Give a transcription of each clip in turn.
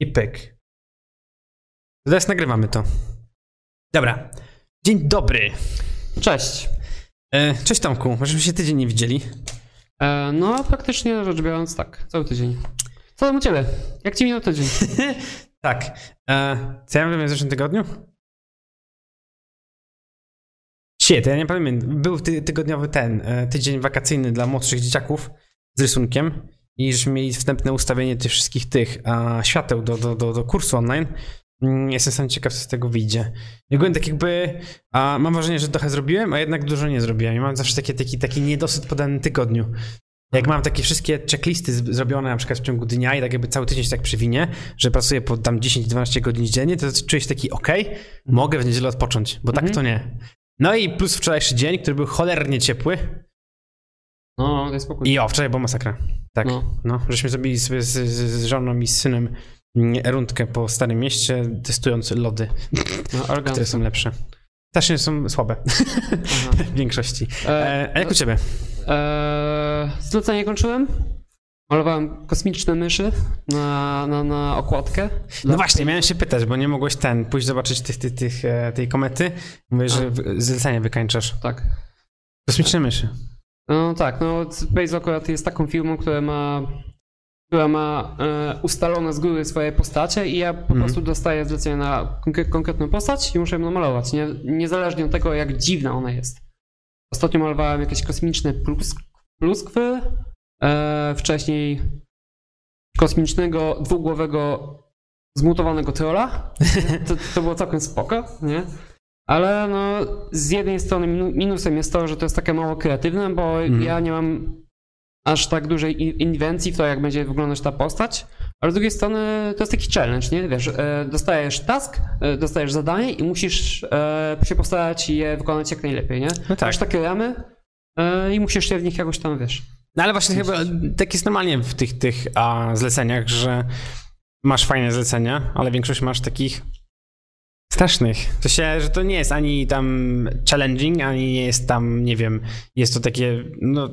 I pyk. Teraz nagrywamy to. Dobra. Dzień dobry. Cześć. E, cześć Tomku, możemy się tydzień nie widzieli. E, no, praktycznie rzecz biorąc, tak, cały tydzień. Co tam u ciebie? Jak ci minął tydzień? tak. E, co ja robiłem w zeszłym tygodniu? Shit, ja nie pamiętam. Był ty, tygodniowy ten, e, tydzień wakacyjny dla młodszych dzieciaków z rysunkiem i żeśmy mieli wstępne ustawienie tych wszystkich tych a, świateł do, do, do, do kursu online. Mm, Jestem sam ciekaw, co z tego wyjdzie. Ogólnie tak jakby a, mam wrażenie, że trochę zrobiłem, a jednak dużo nie zrobiłem. I mam zawsze taki, taki, taki niedosyt po danym tygodniu. Jak mam takie wszystkie checklisty zrobione na przykład w ciągu dnia i tak jakby cały tydzień się tak przywinie, że pracuję po tam 10-12 godzin dziennie, to czuję się taki ok, mogę w niedzielę odpocząć, bo tak Mhm. to nie. No i plus wczorajszy dzień, który był cholernie ciepły No, daj spokój. i o, wczoraj była masakra. Tak, no. No. żeśmy zrobili sobie z, z, żoną i z synem mm, rundkę po Starym Mieście, testując lody, No, które są lepsze. Też nie są słabe w większości. E, E, a jak u ciebie? e, zlecenie kończyłem. Malowałem kosmiczne myszy na, na, na okładkę. No właśnie, miałem się pytać, bo nie mogłeś ten, pójść zobaczyć tych, tych, tych, e, tej komety. Mówię, że zlecenie wykańczasz. Tak. Kosmiczne myszy. No tak, no Space akurat jest taką firmą, która ma, która ma e, ustalone z góry swoje postacie i ja po Mhm. prostu dostaję zlecenie na konkre- konkretną postać i muszę ją namalować, nie, niezależnie od tego, jak dziwna ona jest. Ostatnio malowałem jakieś kosmiczne plusk, pluskwy, e, wcześniej kosmicznego, dwugłowego, zmutowanego trolla. To, to było całkiem spoko, nie? Ale no, z jednej strony minu- minusem jest to, że to jest takie mało kreatywne, bo Mhm. ja nie mam aż tak dużej inwencji w to, jak będzie wyglądać ta postać. Ale z drugiej strony to jest taki challenge, nie? Wiesz, e, dostajesz task, e, dostajesz zadanie i musisz e, się postarać je wykonać jak najlepiej, nie? No tak. Masz takie ramy i musisz się w nich jakoś tam, wiesz. No ale właśnie chyba tak jest normalnie w tych, tych a, zleceniach, że masz fajne zlecenia, ale większość masz takich strasznych. To się, że to nie jest ani tam challenging, ani nie jest tam, nie wiem, jest to takie, no,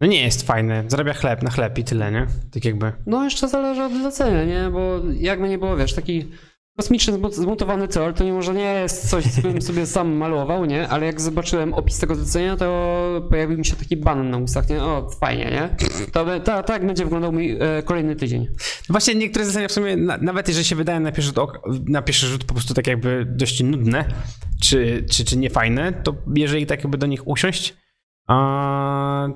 no nie jest fajne. Zarabia chleb na chleb i tyle, nie? Tak jakby. No jeszcze zależy od zlecenia, nie? Bo jakby nie było, wiesz, taki kosmiczny zmutowany troll, to nie może nie jest coś, co bym sobie sam malował, nie? Ale jak zobaczyłem opis tego zlecenia, to pojawił mi się taki ban na ustach, nie? O, fajnie, nie? To be- ta, tak będzie wyglądał mój e, kolejny tydzień. Właśnie niektóre zlecenia w sumie, na, nawet jeżeli się wydają na pierwszy, rzut na pierwszy rzut po prostu tak jakby dość nudne, czy, czy, czy niefajne, to jeżeli tak jakby do nich usiąść, a,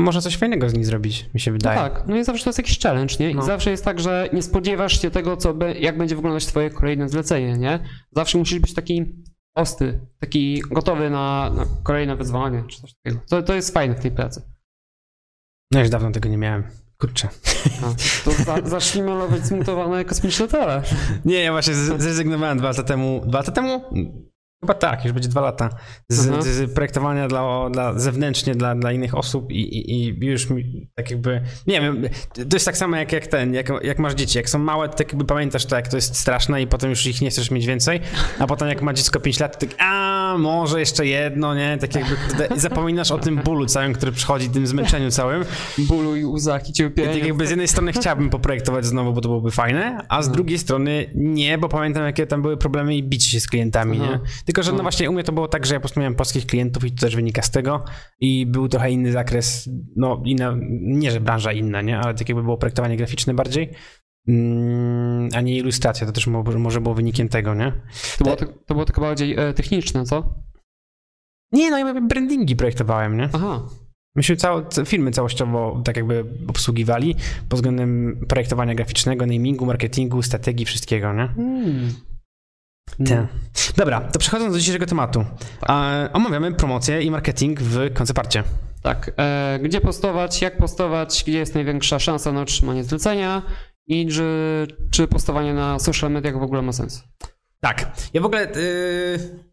można coś fajnego z nich zrobić, mi się No wydaje. tak, no i zawsze to jest jakiś challenge, nie? I No. zawsze jest tak, że nie spodziewasz się tego, co be, jak będzie wyglądać twoje kolejne zlecenie, nie? Zawsze musisz być taki ostry, taki gotowy na, na kolejne wyzwanie, czy coś takiego. To, to jest fajne w tej pracy. No już dawno tego nie miałem. Kurczę. No, to za, zacznij malować zmutowane kosmiczne tele. Nie, ja właśnie zrezygnowałem dwa lata temu. Dwa lata temu? Chyba tak, już będzie dwa lata. Z, Mhm. z projektowania dla, dla zewnętrznie dla, dla innych osób i, i, i już mi tak jakby. Nie wiem, to jest tak samo jak, jak ten, jak, jak masz dzieci. Jak są małe, to tak jakby pamiętasz to, jak to jest straszne i potem już ich nie chcesz mieć więcej. A potem jak ma dziecko 5 lat, to tak, a może jeszcze jedno, nie? Tak jakby zapominasz o tym bólu całym, który przychodzi, tym zmęczeniu całym. Bólu i łzach i I cierpienia. tak jakby z jednej strony chciałbym poprojektować znowu, bo to byłoby fajne, a z drugiej strony nie, bo pamiętam jakie tam były problemy i bić się z klientami, Aha. nie? Tylko, że no No. właśnie u mnie to było tak, że ja po prostu miałem polskich klientów i to też wynika z tego i był trochę inny zakres, no inna, nie że branża inna, nie? Ale tak jakby było projektowanie graficzne bardziej, mm, a nie ilustracja, to też mo- może było wynikiem tego, nie? To było, tak- to było tylko bardziej e, techniczne, co? Nie, no ja brandingi projektowałem, nie? Aha. Myśmy całe, filmy całościowo tak jakby obsługiwali pod względem projektowania graficznego, namingu, marketingu, strategii, wszystkiego, nie? Hmm. Tak. Dobra, to przechodząc do dzisiejszego tematu. E, omawiamy promocję i marketing w konceparcie. Tak. E, gdzie postować, jak postować, gdzie jest największa szansa na otrzymanie zlecenia i czy, czy postowanie na social mediach w ogóle ma sens? Tak. Ja w ogóle. y,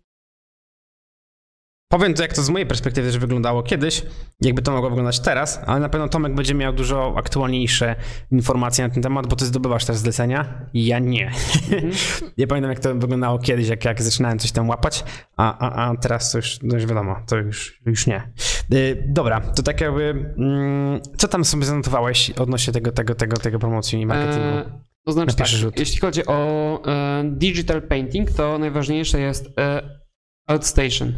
Powiem to, jak to z mojej perspektywy też wyglądało kiedyś, jakby to mogło wyglądać teraz, ale na pewno Tomek będzie miał dużo aktualniejsze informacje na ten temat, bo ty zdobywasz też zlecenia, ja nie. ja pamiętam, jak to wyglądało kiedyś, jak, jak zaczynałem coś tam łapać, a, a, a teraz to już, no już wiadomo, to już, już nie. Y, dobra, to tak jakby, mm, co tam sobie zanotowałeś odnośnie tego, tego, tego, tego promocji i marketingu? E, To znaczy Na tak, rzut. jeśli chodzi o e, digital painting, to najważniejsze jest e, outstation.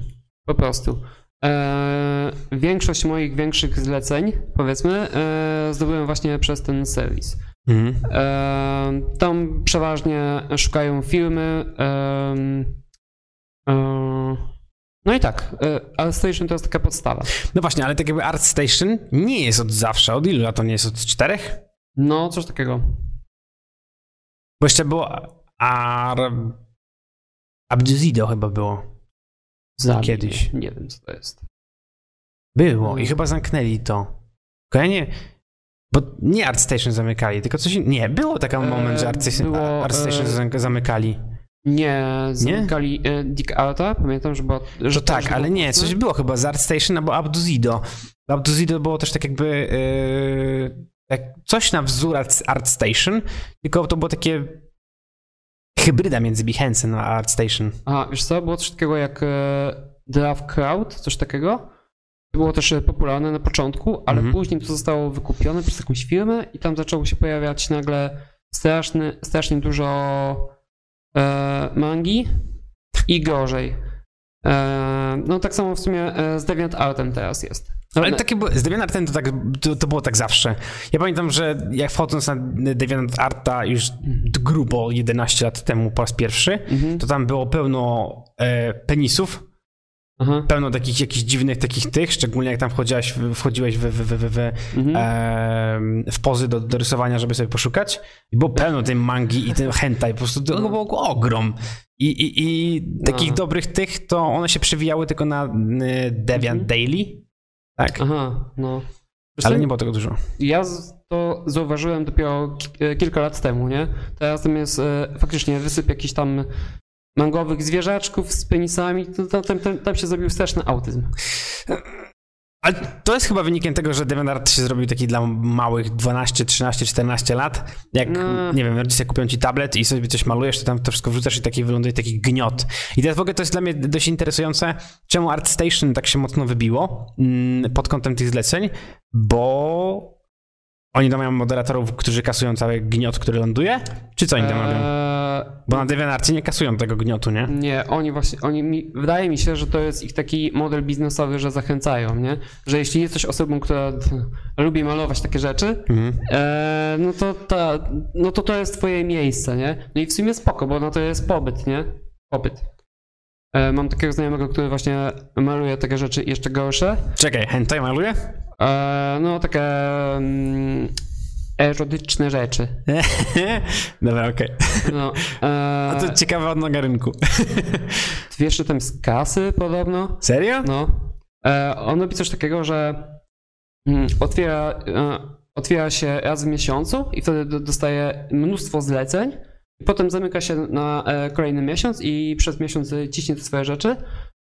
Po prostu. E, większość moich większych zleceń, powiedzmy, e, zdobyłem właśnie przez ten serwis. Mhm. E, tam przeważnie szukają firmy. E, no i tak, outstation to jest taka podstawa. No właśnie, ale tak jakby ArtStation nie jest od zawsze. Od ilu lat to nie jest? Od czterech? No, coś takiego. Bo jeszcze było Ar... Abduzido chyba było. Zabij Kiedyś. Nie wiem, co to jest. Było i Mm. chyba zamknęli to. Tylko ja nie... Bo nie ArtStation zamykali, tylko coś... Nie, było taki E, moment, że ArtStation, było, ArtStation e, zam- zamykali. Nie, zamykali e, Dick Arta, pamiętam, że była... Że To tak, ale nie, coś było chyba z ArtStation albo Abduzido. Abduzido było też tak jakby yy, tak coś na wzór Art- ArtStation, tylko to było takie hybryda między Behance'em a ArtStation. A, wiesz co, było coś takiego jak e, Draft Crowd, coś takiego. Było też e, popularne na początku, ale Mhm. później to zostało wykupione przez jakąś firmę i tam zaczęło się pojawiać nagle straszny, strasznie dużo e, mangi i gorzej. E, no tak samo w sumie e, z Deviant Artem teraz jest. Ale takie było, z DeviantArtem to, tak, to, to było tak zawsze. Ja pamiętam, że jak wchodząc na DeviantArta już grubo 11 lat temu po raz pierwszy, Mhm. to tam było pełno e, penisów, Aha. pełno takich jakichś dziwnych takich tych, szczególnie jak tam wchodziłeś, w- wchodziłeś w, w, w, Mhm. em, w pozy do, do rysowania, żeby sobie poszukać. I było pełno tej mangi i ten hentai, po prostu to No. było ogrom. I, i, i takich No. dobrych tych, to one się przewijały tylko na y, Deviant Mhm. Daily. Tak, Aha, no. Ale nie było tego dużo. Ja to zauważyłem dopiero e, kilka lat temu, nie? Teraz tam jest e, faktycznie wysyp jakichś tam mangowych zwierzaczków z penisami, to, to, tam, tam, tam się zrobił straszny autyzm. Ale to jest chyba wynikiem tego, że DeviantArt się zrobił taki dla małych 12, 13, 14 lat. Jak, No. nie wiem, rodzice kupią ci tablet i sobie coś malujesz, to tam to wszystko wrzucasz i taki wyląduje taki gniot. I teraz w ogóle to jest dla mnie dość interesujące, czemu ArtStation tak się mocno wybiło mm, pod kątem tych zleceń, bo oni tam mają moderatorów, którzy kasują cały gniot, który ląduje, czy co oni tam robią? Eee, Bo na DeviantArcie nie kasują tego gniotu, nie? nie, oni właśnie, oni mi, wydaje mi się, że to jest ich taki model biznesowy, że zachęcają, nie? Że jeśli jesteś osobą, która lubi malować takie rzeczy, Mhm. Eee, no to ta, no to to jest twoje miejsce, nie? No i w sumie spoko, bo na to jest pobyt, nie? Popyt. Eee, mam takiego znajomego, który właśnie maluje takie rzeczy jeszcze gorsze. Czekaj, hentai maluje? Eee, no takie mm, erotyczne rzeczy. Dobra, okej. No, A eee, to ciekawa odnoga rynku. wiesz, że tam z kasy podobno? Serio? No. E, on robi coś takiego, że mm, otwiera, e, otwiera się raz w miesiącu i wtedy do- dostaje mnóstwo zleceń. Potem zamyka się na e, kolejny miesiąc i przez miesiąc ciśnie te swoje rzeczy.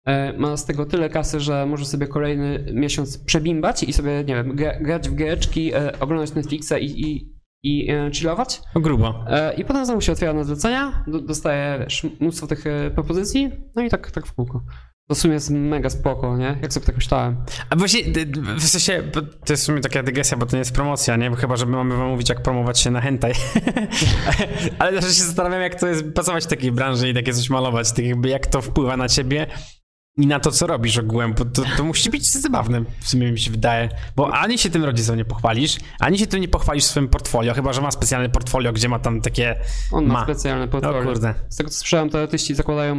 E, ma z tego tyle kasy, że może sobie kolejny miesiąc przebimbać i sobie, nie wiem, gra- grać w giereczki, e, oglądać Netflixa i, i, i chillować. Grubo. I potem znowu się otwiera na zlecenia, do, dostaje wiesz, mnóstwo tych propozycji, no i tak, tak w kółko. To w sumie jest mega spoko, nie? Jak sobie tak myślałem. A właśnie, w sensie, to jest w sumie taka dygresja, bo to nie jest promocja, nie? Bo chyba, że my mamy wam mówić, jak promować się na hentai. Ale też się zastanawiam, jak to jest pracować w takiej branży i takie coś malować, tak jak to wpływa na ciebie i na to, co robisz ogółem, bo to, to musi być zabawne, w sumie mi się wydaje. Bo ani się tym rodzicom nie pochwalisz, ani się tym nie pochwalisz w swoim portfolio, chyba, że ma specjalne portfolio, gdzie ma tam takie... On ma, Ma. specjalne O portfolio. kurde. Z tego co słyszałem, to artyści zakładają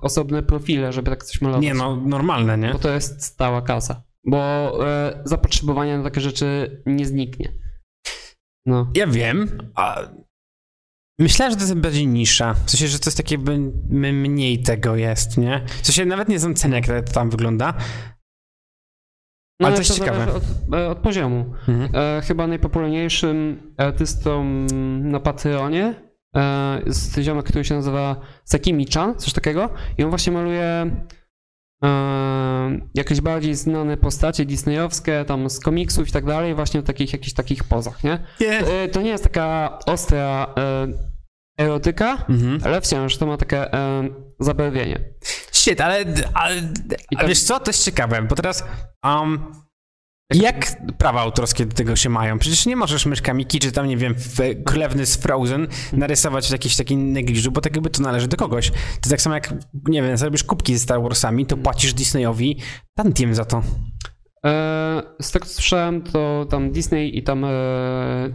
osobne profile, żeby tak coś malować. Nie no, normalne, nie? Bo to jest stała kasa. Bo e, zapotrzebowanie na takie rzeczy nie zniknie. No. Ja wiem, a myślałem, że to jest bardziej nisza. W sensie, że to jest takie jakby m- mniej tego jest, nie? W sensie nawet nie znam ceny, jak to tam wygląda. No, Ale to jest ciekawe. Od, e, od poziomu. Mhm. E, chyba najpopularniejszym artystą na Patreonie e, jest ziomek, który się nazywa Sakimi-chan, coś takiego. I on właśnie maluje jakieś bardziej znane postacie disneyowskie, tam z komiksów i tak dalej, właśnie w takich jakichś takich pozach, nie? Nie. E, to nie jest taka ostra e, erotyka, Mhm. ale wciąż to ma takie e, zabarwienie. Shit, ale, ale I a tak- wiesz co, to jest ciekawe, bo teraz um, Jak prawa autorskie do tego się mają? Przecież nie możesz myszka Miki, czy tam, nie wiem, w- królewny z Frozen narysować w jakiś taki negliżu, bo tak jakby to należy do kogoś. To tak samo jak, nie wiem, zrobisz kubki ze Star Warsami, to płacisz Disneyowi tantiem za to. E, z tego co słyszałem, to tam Disney i tam e,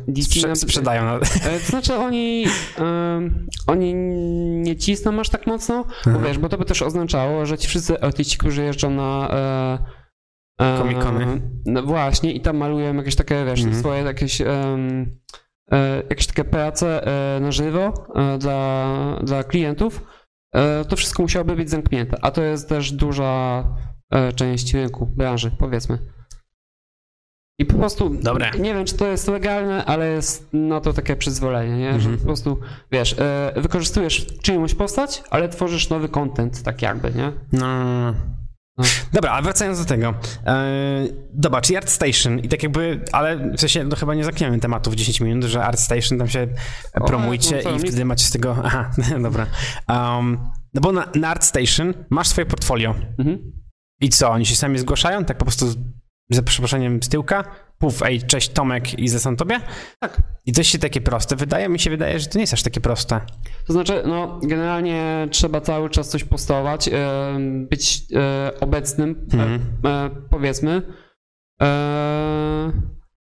DC... Sprze- sprzedają. Na... E, To znaczy oni, em, oni nie cisną aż tak mocno, bo wiesz, bo to by też oznaczało, że ci wszyscy artyści, którzy jeżdżą na e, e, Comic-Cony. No właśnie i tam malują jakieś takie, wiesz, Mhm. swoje jakieś e, jakieś takie prace e, na żywo e, dla, dla klientów, to wszystko musiałoby być zamknięte, a to jest też duża część rynku, branży, powiedzmy. I po prostu, Dobre. nie wiem, czy to jest legalne, ale jest na to takie przyzwolenie, nie? że Mhm. po prostu, wiesz, wykorzystujesz czyjąś postać, ale tworzysz nowy content, tak jakby, nie? No. No. Dobra, ale wracając do tego. Eee, dobra, czyli ArtStation i tak jakby, ale w sensie no chyba nie zamkniemy tematu w 10 minut, że ArtStation tam się O, promujcie no i mi- wtedy macie z tego, aha, dobra. Um, no bo na, na ArtStation masz swoje portfolio Mhm. i co, oni się sami zgłaszają, tak po prostu za przeproszeniem z tyłka, puf, ej, cześć Tomek i zlecam tobie? Tak. I to się takie proste wydaje, mi się wydaje, że to nie jest aż takie proste. To znaczy, no, generalnie trzeba cały czas coś postować, być e, obecnym, e, Mhm. e, powiedzmy.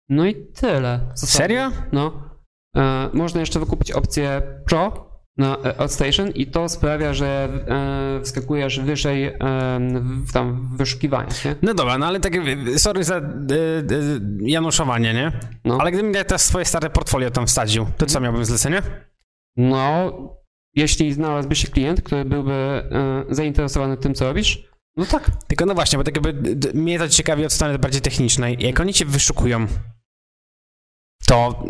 No i tyle. Serio? No. Można jeszcze wykupić opcję Pro na e, AdStation i to sprawia, że e, wskakujesz wyżej e, w, tam w wyszukiwaniach, nie? No dobra, no ale tak, y, sorry za y, y, januszowanie, nie? No. Ale gdybym ja teraz swoje stare portfolio tam wsadził, to co, miałbym zlecenie? No, jeśli znalazłby się klient, który byłby e, zainteresowany tym, co robisz, no tak. Tylko no właśnie, bo tak jakby mnie to ciekawi od strony bardziej technicznej. Jak oni cię wyszukują, to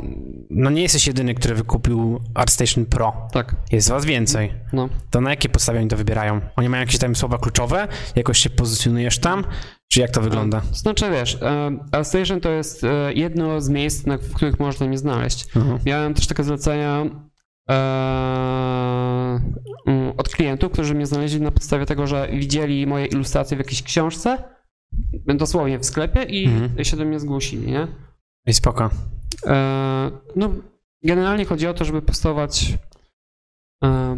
no nie jesteś jedyny, który wykupił ArtStation Pro. Tak, Jest was więcej. no. To na jakie podstawie oni to wybierają? Oni mają jakieś tam słowa kluczowe? Jakoś się pozycjonujesz tam? Czy jak to wygląda? To znaczy, wiesz, e, AdStation to jest e, jedno z miejsc, na, w których można mnie znaleźć. Mhm. Miałem też takie zlecenia e, mm, od klientów, którzy mnie znaleźli na podstawie tego, że widzieli moje ilustracje w jakiejś książce, dosłownie w sklepie i Mhm. się do mnie zgłosili, nie? Ej, spoko. E, no, generalnie chodzi o to, żeby postować. E,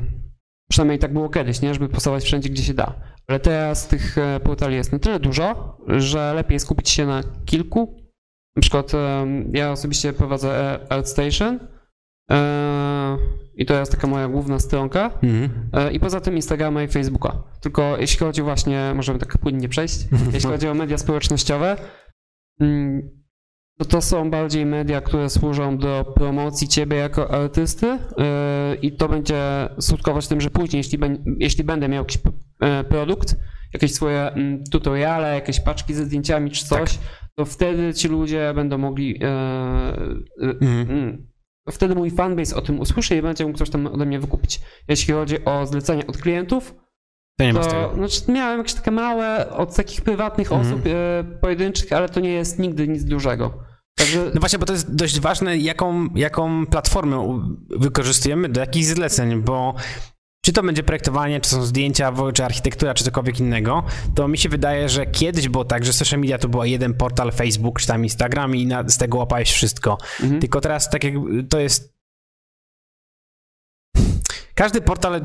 przynajmniej tak było kiedyś, nie? Żeby postować wszędzie, gdzie się da. Ale teraz tych e, portali jest na tyle dużo, że lepiej skupić się na kilku. Na przykład ja osobiście prowadzę ArtStation i to jest taka moja główna stronka. Mhm. I poza tym Instagrama i Facebooka. Tylko jeśli chodzi właśnie, możemy tak płynnie przejść, jeśli chodzi o media społecznościowe, mm, to to są bardziej media, które służą do promocji ciebie jako artysty yy, i to będzie skutkować tym, że później, jeśli, jeśli będę miał jakiś e, produkt, jakieś swoje mm, tutoriale, jakieś paczki ze zdjęciami czy coś, to wtedy ci ludzie będą mogli e, e, Mhm. mm, wtedy mój fanbase o tym usłyszy i będzie mógł coś tam ode mnie wykupić. Jeśli chodzi o zlecenia od klientów, To nie to tego. znaczy miałem jakieś takie małe od takich prywatnych Mhm. osób pojedynczych, ale to nie jest nigdy nic dużego. Także No właśnie, bo to jest dość ważne, jaką, jaką platformę wykorzystujemy do jakich zleceń, bo czy to będzie projektowanie, czy są zdjęcia, czy architektura, czy cokolwiek innego, to mi się wydaje, że kiedyś było tak, że social media to był jeden portal Facebook, czy tam Instagram i na, z tego łapałeś wszystko. mhm. Tylko teraz tak jak to jest... Każdy portal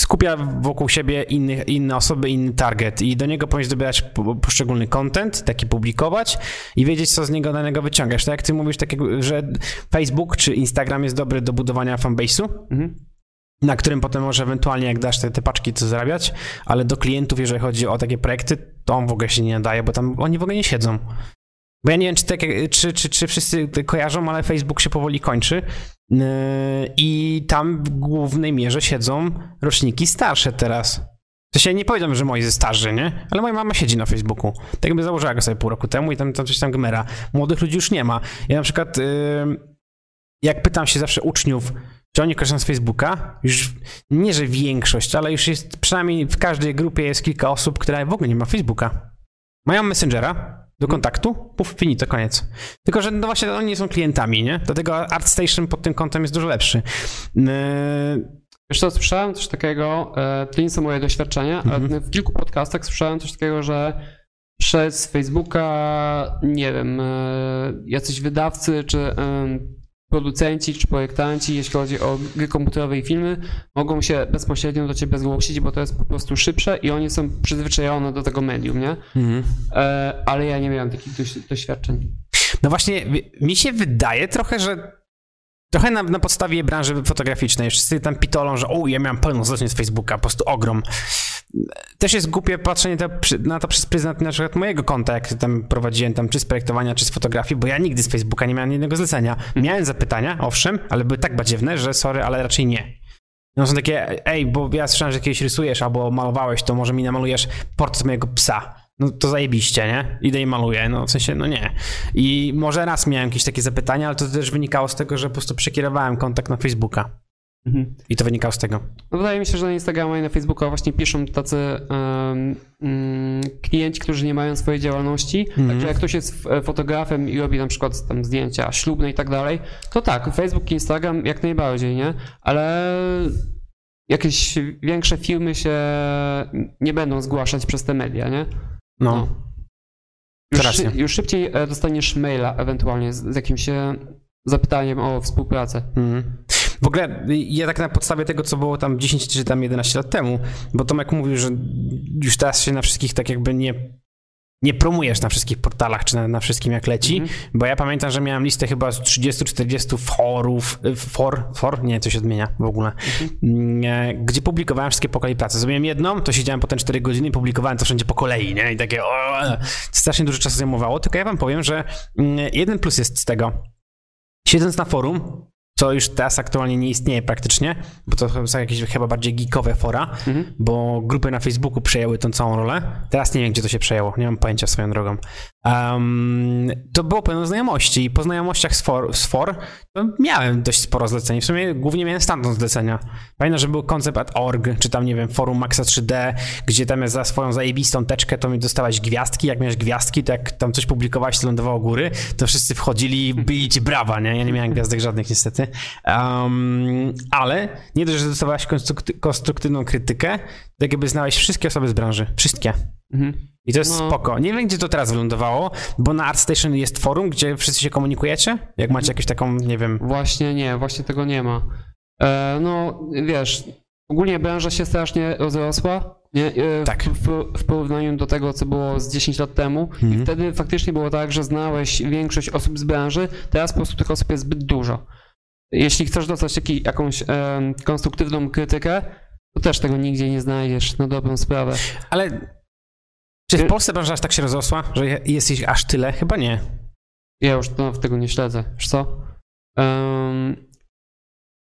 skupia wokół siebie innych, inne osoby, inny target i do niego powinieneś dobierać po- poszczególny content, taki publikować i wiedzieć, co z niego danego wyciągasz. Tak jak ty mówisz, tak jak, że Facebook czy Instagram jest dobry do budowania fanbase'u, Mhm. na którym potem może ewentualnie jak dasz te, te paczki, co zarabiać, ale do klientów, jeżeli chodzi o takie projekty, to on w ogóle się nie nadaje, bo tam oni w ogóle nie siedzą. Bo ja nie wiem, czy, tak, czy, czy, czy wszyscy kojarzą, ale Facebook się powoli kończy yy, i tam w głównej mierze siedzą roczniki starsze teraz. To się nie powiedziałem, że moi ze starzy, nie? Ale moja mama siedzi na Facebooku. Tak jakby założyła go sobie pół roku temu i tam, tam coś tam gmera. Młodych ludzi już nie ma. Ja na przykład, yy, jak pytam się zawsze uczniów, czy oni korzystają z Facebooka, już nie, że większość, ale już jest, przynajmniej w każdej grupie jest kilka osób, która w ogóle nie ma Facebooka. Mają Messengera do kontaktu, puf, finito, koniec. Tylko, że no właśnie oni nie są klientami, nie? Dlatego ArtStation pod tym kątem jest dużo lepszy. Yy, Wiesz co, słyszałem coś takiego, e, to nie są moje doświadczenia, Mhm. ale w kilku podcastach słyszałem coś takiego, że przez Facebooka, nie wiem, e, jacyś wydawcy, czy producenci, czy projektanci, jeśli chodzi o gry komputerowe i filmy, mogą się bezpośrednio do ciebie zgłosić, bo to jest po prostu szybsze i oni są przyzwyczajone do tego medium, nie? Mhm. E, Ale ja nie miałem takich doś- doświadczeń. No właśnie, mi się wydaje trochę, że trochę na, na podstawie branży fotograficznej, wszyscy tam pitolą, że o, ja miałem pełną zleceń z Facebooka, po prostu ogrom. Też jest głupie patrzenie to, na to przez pryzmat na przykład mojego konta, jak tam prowadziłem tam czy z projektowania, czy z fotografii, bo ja nigdy z Facebooka nie miałem jednego zlecenia. Miałem zapytania, owszem, ale były tak badziewne, że sorry, ale raczej nie. No są takie, ej, bo ja słyszałem, że kiedyś rysujesz albo malowałeś, to może mi namalujesz portret mojego psa. No to zajebiście, nie? Idę i maluję, no w sensie, no nie. I może raz miałem jakieś takie zapytania, ale to też wynikało z tego, że po prostu przekierowałem kontakt na Facebooka. I to wynikało z tego. No wydaje mi się, że na Instagrama i na Facebooka właśnie piszą tacy em, mm, klienci, którzy nie mają swojej działalności. Także jak ktoś jest f- fotografem i robi na przykład tam zdjęcia ślubne i tak dalej, to tak, Facebook i Instagram jak najbardziej, nie? Ale jakieś większe firmy się nie będą zgłaszać przez te media, nie? No. Już, racja. szy- już szybciej e, dostaniesz maila ewentualnie z, z jakimś e, zapytaniem o współpracę. Mhm. W ogóle y, ja tak na podstawie tego, co było tam 10 czy tam 11 lat temu, bo Tomek mówił, że już teraz się na wszystkich tak jakby nie, nie promujesz na wszystkich portalach, czy na, na wszystkim jak leci, Mhm. bo ja pamiętam, że miałem listę chyba z 30-40 forów, y, for, for, nie, to się odmienia w ogóle, Mm, e, gdzie publikowałem wszystkie po kolei prace. Zrobiłem jedną, to siedziałem potem 4 godziny i publikowałem to wszędzie po kolei, nie? I takie, o, strasznie dużo czasu zajmowało, tylko ja wam powiem, że mm, jeden plus jest z tego, siedząc na forum, co już teraz aktualnie nie istnieje praktycznie, bo to są jakieś chyba bardziej geekowe fora, Mhm. bo grupy na Facebooku przejęły tą całą rolę. Teraz nie wiem, gdzie to się przejęło, nie mam pojęcia swoją drogą. Um, to było pełno znajomości i po znajomościach z for, z for miałem dość sporo zleceń. W sumie głównie miałem stamtąd zlecenia. Pamiętam, że był concept.org, czy tam, nie wiem, forum Maxa 3D, gdzie tam za swoją zajebistą teczkę to mi dostałeś gwiazdki. Jak miałeś gwiazdki, to jak tam coś publikowałeś, to lądowało góry, to wszyscy wchodzili i byli ci brawa, nie? Ja nie miałem gwiazdek żadnych niestety. Um, ale nie dość, że dostawałeś konstrukty- konstruktywną krytykę, to jakby znałeś wszystkie osoby z branży. Wszystkie. Mhm. I to jest No. spoko. Nie wiem, gdzie to teraz wylądowało, bo na ArtStation jest forum, gdzie wszyscy się komunikujecie? Jak macie jakąś taką, nie wiem... Właśnie nie, właśnie tego nie ma. E, no, wiesz, ogólnie branża się strasznie rozrosła, nie? E, Tak. W, w, w porównaniu do tego, co było z 10 lat temu. Mhm. I wtedy faktycznie było tak, że znałeś większość osób z branży, teraz po prostu tych osób jest zbyt dużo. Jeśli chcesz dostać taki, jakąś em, konstruktywną krytykę, to też tego nigdzie nie znajdziesz, na dobrą sprawę. Ale czy w Ty- Polsce branża aż tak się rozrosła, że jest ich aż tyle? Chyba nie. Ja już to, tego nie śledzę. Wiesz co? Em,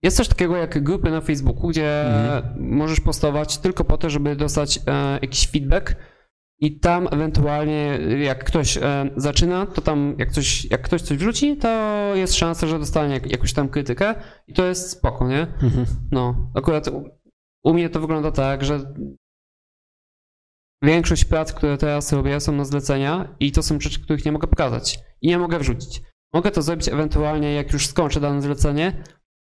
jest coś takiego jak grupy na Facebooku, gdzie Mhm. możesz postować tylko po to, żeby dostać e, jakiś feedback. I tam ewentualnie, jak ktoś e, zaczyna, to tam, jak, coś, jak ktoś coś wrzuci, to jest szansa, że dostanie jak, jakąś tam krytykę. I to jest spoko, nie? Mhm. No, akurat u, u mnie to wygląda tak, że większość prac, które teraz robię, są na zlecenia i to są rzeczy, których nie mogę pokazać i nie mogę wrzucić. Mogę to zrobić ewentualnie, jak już skończę dane zlecenie,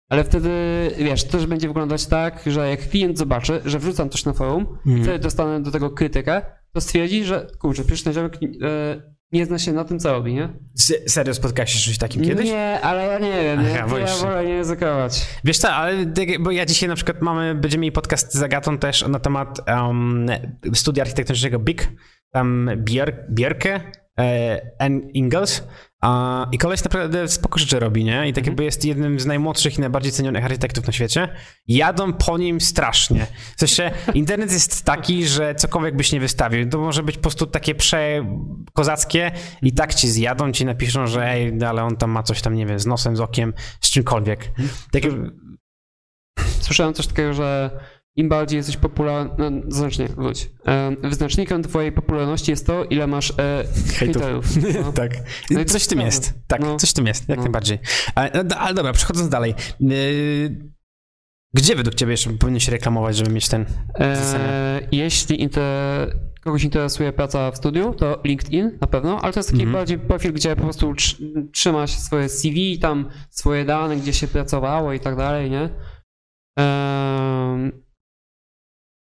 ale wtedy, wiesz, to też będzie wyglądać tak, że jak klient zobaczy, że wrzucam coś na forum, Mhm. wtedy dostanę do tego krytykę, to stwierdzi, że kurczę, przecież ten ziomek e, nie zna się na tym, co robi, nie? Se- Serio spotkałeś się z czymś takim kiedyś? Nie, ale ja nie wiem? Aha, ja wolę nie ryzykować. Wiesz co, ale tak- bo ja dzisiaj na przykład mamy, będziemy mieli podcast z Agatą też na temat um, studia architektonicznego BIG, tam Bier, Bierke, e, N. Ingalls a, i koleś naprawdę spoko rzeczy robi, nie? I tak jakby jest jednym z najmłodszych i najbardziej cenionych architektów na świecie. Jadą po nim strasznie. W sensie internet jest taki, że cokolwiek byś nie wystawił, to może być po prostu takie przekozackie i tak ci zjadą, ci napiszą, że ej, ale on tam ma coś tam, nie wiem, z nosem, z okiem, z czymkolwiek. Takie, Słyszałem coś takiego, że im bardziej jesteś popularny, no, znacznie, wróć. E, wyznacznikiem twojej popularności jest to, ile masz e, hejterów. No. tak. No coś w tym jest. Tak, No. coś w tym jest, jak No. najbardziej. Ale, no, do- ale dobra, przechodząc dalej. Yy, gdzie według ciebie jeszcze powinien się reklamować, żeby mieć ten... E, jeśli inter, kogoś interesuje praca w studiu, to LinkedIn na pewno, ale to jest taki Mhm. bardziej profil, gdzie po prostu tr- trzyma się swoje CV, tam swoje dane, gdzie się pracowało i tak dalej, nie?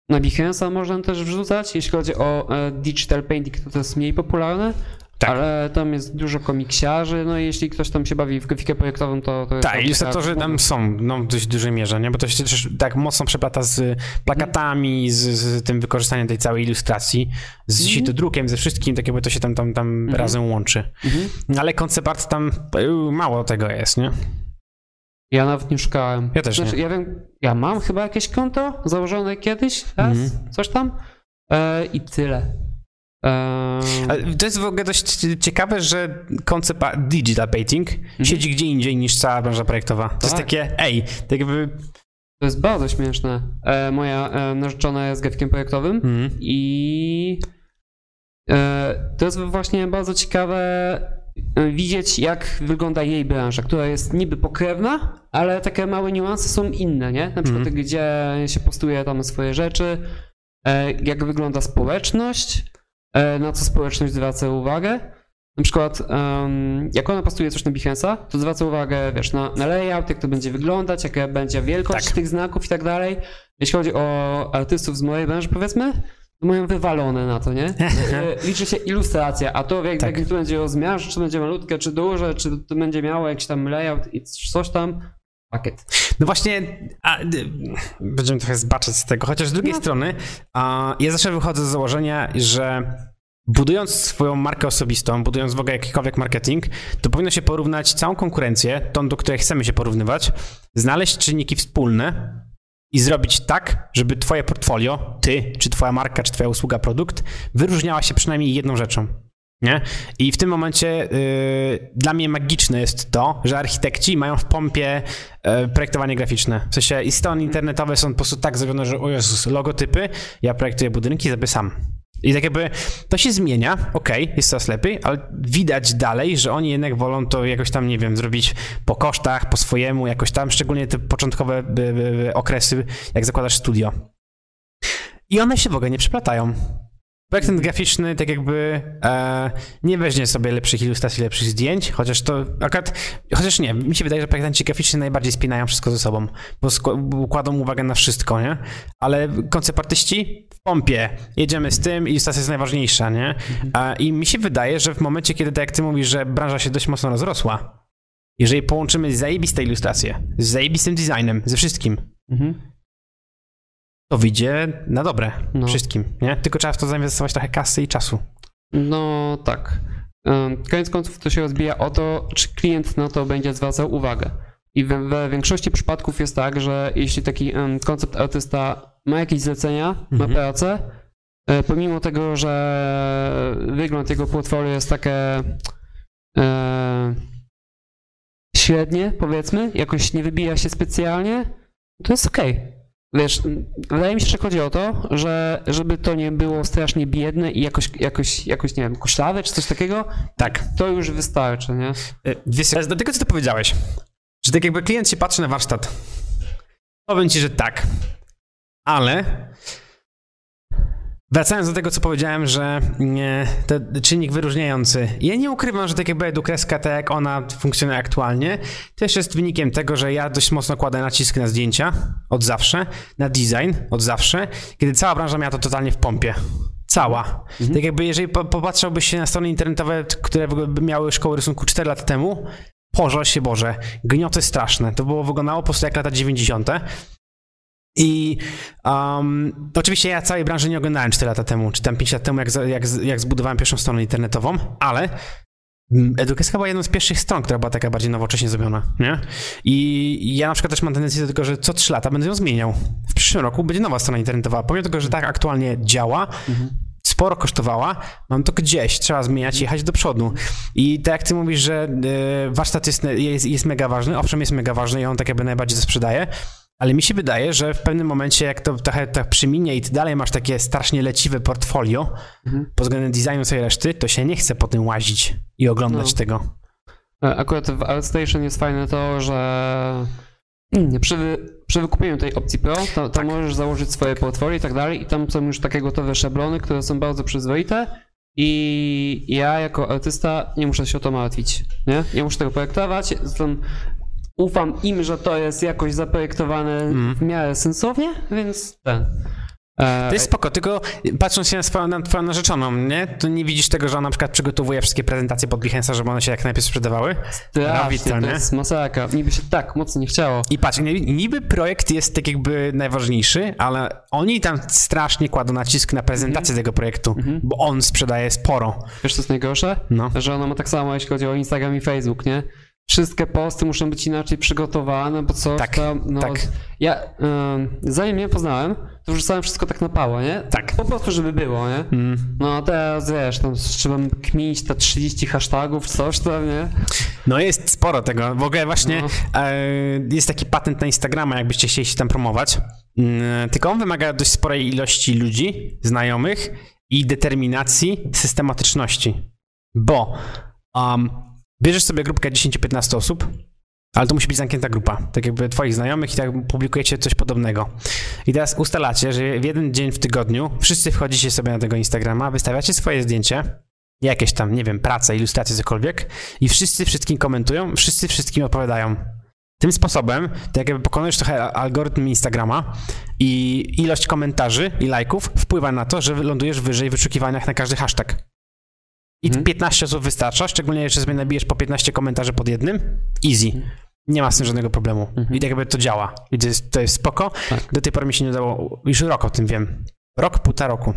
Na Behance'a można też wrzucać. Jeśli chodzi o e, digital painting, to to jest mniej popularne. Tak. Ale tam jest dużo komiksiarzy, no i jeśli ktoś tam się bawi w grafikę projektową, to, to jest... Tak, ilustratorzy tam są no, w dość dużej mierze, nie? bo to się też tak mocno przeplata z plakatami, z, z tym wykorzystaniem tej całej ilustracji, z Mhm. sitodrukiem, ze wszystkim, tak jakby to się tam, tam, tam Mhm. razem łączy. Mhm. No, Ale koncept art tam y, mało tego jest, nie? Ja nawet nie szukałem. Ja też znaczy, nie. Ja wiem, ja mam chyba jakieś konto założone kiedyś, raz, Mhm. coś tam e, i tyle. E, to jest w ogóle dość ciekawe, że koncept digital painting siedzi gdzie indziej niż cała branża projektowa. To jest Mhm. Tak. takie, ej, tak jakby... to jest bardzo śmieszne. E, moja e, narzeczona jest grafikiem projektowym Mm. i e, to jest właśnie bardzo ciekawe widzieć, jak wygląda jej branża, która jest niby pokrewna, ale takie małe niuanse są inne, nie? Na przykład Mhm. gdzie się postuje tam swoje rzeczy, e, jak wygląda społeczność, e, na co społeczność zwraca uwagę. Na przykład, jak ona postuje coś na Behance'a, to zwraca uwagę, wiesz, na, na layout, jak to będzie wyglądać, jaka będzie wielkość Tak. tych znaków i tak dalej. Jeśli chodzi o artystów z mojej branży, powiedzmy, mają wywalone na to, nie? E, Liczy się ilustracja, a to jak, Tak. jak to będzie rozmiarze, czy będzie malutkie, czy duże, czy to będzie miało jakiś tam layout i coś tam, pakiet. No właśnie, a, będziemy trochę zbaczać z tego, chociaż z drugiej No. strony, strony a, ja zawsze wychodzę z założenia, że budując swoją markę osobistą, budując w ogóle jakikolwiek marketing, to powinno się porównać całą konkurencję, tą, do której chcemy się porównywać, znaleźć czynniki wspólne i zrobić tak, żeby twoje portfolio, ty, czy twoja marka, czy twoja usługa, produkt, wyróżniała się przynajmniej jedną rzeczą. Nie? I w tym momencie y, dla mnie magiczne jest to, że architekci mają w pompie y, projektowanie graficzne. W sensie i strony internetowe są po prostu tak zrobione, że o Jezus, logotypy, ja projektuję budynki, zrobię sam. I tak jakby to się zmienia, okej, jest coraz lepiej, ale widać dalej, że oni jednak wolą to jakoś tam, nie wiem, zrobić po kosztach, po swojemu, jakoś tam, szczególnie te początkowe y, y, y, okresy, jak zakładasz studio. I one się w ogóle nie przeplatają. Projektant graficzny tak jakby e, nie weźmie sobie lepszych ilustracji, lepszych zdjęć, chociaż to akurat, chociaż nie, mi się wydaje, że projektanci graficzni najbardziej spinają wszystko ze sobą, bo kładą uwagę na wszystko, nie? Ale konceptartyści w pompie, jedziemy z tym, ilustracja jest najważniejsza, nie? A, I mi się wydaje, że w momencie, kiedy tak jak ty mówisz, że branża się dość mocno rozrosła, jeżeli połączymy zajebiste ilustracje z zajebistym designem, ze wszystkim, Mhm. To wyjdzie na dobre No. wszystkim, nie? Tylko trzeba w to zainwestować trochę kasy i czasu. No tak. Koniec końców to się rozbija o to, czy klient na to będzie zwracał uwagę. I we, we większości przypadków jest tak, że jeśli taki koncept artysta ma jakieś zlecenia, ma Mhm. pracę, e, pomimo tego, że wygląd jego portfolio jest takie e, średnie, powiedzmy, jakoś nie wybija się specjalnie, to jest okej. Wiesz, wydaje mi się, że chodzi o to, że żeby to nie było strasznie biedne i jakoś, jakoś, jakoś nie wiem, kosztowne czy coś takiego, Tak. to już wystarczy, nie? Y, Wiesz, do tego, co ty powiedziałeś, że tak jakby klient się patrzy na warsztat, powiem ci, że tak, ale wracając do tego, co powiedziałem, że nie, to czynnik wyróżniający, ja nie ukrywam, że tak jakby edukreska, tak jak ona funkcjonuje aktualnie, też jest wynikiem tego, że ja dość mocno kładę nacisk na zdjęcia od zawsze, na design od zawsze, kiedy cała branża miała to totalnie w pompie. Cała. Tak jakby jeżeli po, popatrzałbyś się na strony internetowe, które miały szkoły rysunku 4 lata temu, pożal się Boże, gnioty straszne. To było wyglądało po prostu jak lata 90. I um, oczywiście ja całej branży nie oglądałem 4 lata temu, czy tam 5 lat temu, jak, jak, jak zbudowałem pierwszą stronę internetową, ale Edukeska była jedną z pierwszych stron, która była taka bardziej nowocześnie zrobiona, nie? I ja na przykład też mam tendencję do tego, że co 3 lata będę ją zmieniał. W przyszłym roku będzie nowa strona internetowa. Pomimo tego, że tak aktualnie działa, sporo kosztowała, mam to gdzieś, trzeba zmieniać, jechać do przodu. I tak jak ty mówisz, że y, warsztat jest, jest, jest mega ważny, owszem jest mega ważny i on tak jakby najbardziej to sprzedaje, ale mi się wydaje, że w pewnym momencie, jak to trochę tak przyminie i ty dalej masz takie strasznie leciwe portfolio Mhm. pod względem designu całej reszty, to się nie chce po tym łazić i oglądać No. tego. E, Akurat w ArtStation jest fajne to, że przy, wy, przy wykupieniu tej opcji Pro, to, to Tak. możesz założyć swoje portfolio i tak dalej i tam są już takie gotowe szablony, które są bardzo przyzwoite i ja jako artysta nie muszę się o to martwić, nie? Nie muszę tego projektować, zatem ufam im, że to jest jakoś zaprojektowane Mm. w miarę sensownie, więc ten. E, To jest spoko, tylko patrząc się na, swoją, na twoją narzeczoną, nie? To nie widzisz tego, że ona na przykład przygotowuje wszystkie prezentacje pod Behance, żeby one się jak najpierw sprzedawały? strasznie, to, nie? jest masakra. Niby się tak mocno nie chciało. I patrz, niby projekt jest tak jakby najważniejszy, ale oni tam strasznie kładą nacisk na prezentację tego projektu, bo on sprzedaje sporo. Wiesz, co jest najgorsze? No. Że ona ma tak samo, jeśli chodzi o Instagram i Facebook, nie? Wszystkie posty muszą być inaczej przygotowane, bo coś Tak, tam, no, tak. Ja, ym, zanim mnie poznałem, to wrzucałem wszystko tak na pało, nie? Tak. Po prostu, żeby było, nie? Mm. No teraz, wiesz, tam trzeba kminić te 30 hashtagów, coś tam, nie? No jest sporo tego. W ogóle właśnie No. e, jest taki patent na Instagrama, jakbyście chcieli się tam promować. Mm, tylko on wymaga dość sporej ilości ludzi, znajomych i determinacji, systematyczności. Bo um, bierzesz sobie grupkę 10-15 osób, ale to musi być zamknięta grupa, tak jakby twoich znajomych i tak publikujecie coś podobnego. I teraz ustalacie, że w jeden dzień w tygodniu wszyscy wchodzicie sobie na tego Instagrama, wystawiacie swoje zdjęcie, jakieś tam, nie wiem, prace, ilustracje, cokolwiek i wszyscy wszystkim komentują, wszyscy wszystkim odpowiadają. Tym sposobem, tak jakby pokonujesz trochę algorytm Instagrama i ilość komentarzy i lajków wpływa na to, że lądujesz wyżej w wyszukiwaniach na każdy hashtag. I Mhm. 15 osób wystarcza, szczególnie jeszcze sobie nabijesz po 15 komentarzy pod jednym. Easy. Nie ma z tym żadnego problemu. I tak jakby to działa. I to jest, to jest spoko. Tak. Do tej pory mi się nie udało, już rok o tym wiem. Rok, półtora roku.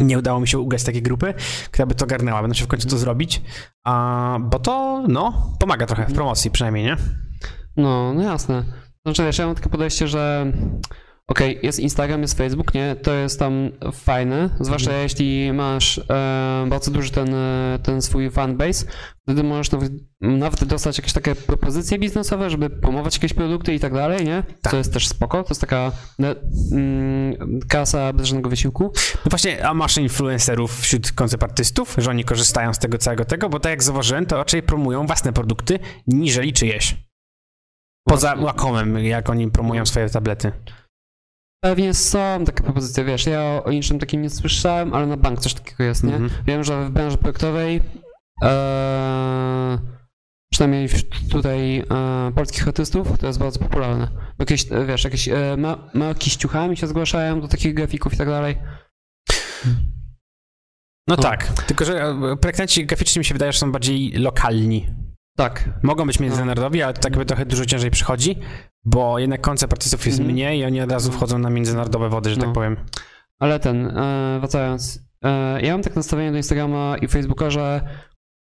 Nie udało mi się ugrać takiej grupy, która by to garnęła. Będę się w końcu to zrobić, a, bo to, no, pomaga trochę w promocji przynajmniej, nie? No, no jasne. Znaczy, wiesz, ja mam takie podejście, że okej, jest Instagram, jest Facebook, nie? To jest tam fajne, zwłaszcza Mhm. jeśli masz e, bardzo duży ten, e, ten swój fanbase, wtedy możesz nawet, nawet dostać jakieś takie propozycje biznesowe, żeby promować jakieś produkty i tak dalej, nie? Tak. To jest też spoko, to jest taka ne, mm, kasa bez żadnego wysiłku. No właśnie, a masz influencerów wśród koncertartystów, że oni korzystają z tego całego tego, bo tak jak zauważyłem, to raczej promują własne produkty, niżeli czyjeś. Poza. Wacomem, jak oni promują swoje tablety. Pewnie są takie propozycje, wiesz, ja o, niczym takim nie słyszałem, ale na bank coś takiego jest, nie? Mhm. Wiem, że w branży projektowej e, przynajmniej tutaj e, polskich artystów to jest bardzo popularne. Jakieś, wiesz, jakieś e, ma, marki z ciuchami się zgłaszają do takich grafików i tak dalej. No O. tak, tylko że e, projektanci graficzni mi się wydaje, że są bardziej lokalni. Tak, Mogą być międzynarodowi, ale to tak jakby trochę dużo ciężej przychodzi, bo jednak koncept artystów jest Mhm. mniej i oni od razu wchodzą na międzynarodowe wody, że No. tak powiem. ale ten, e, wracając, e, ja mam tak nastawienie do Instagrama i Facebooka, że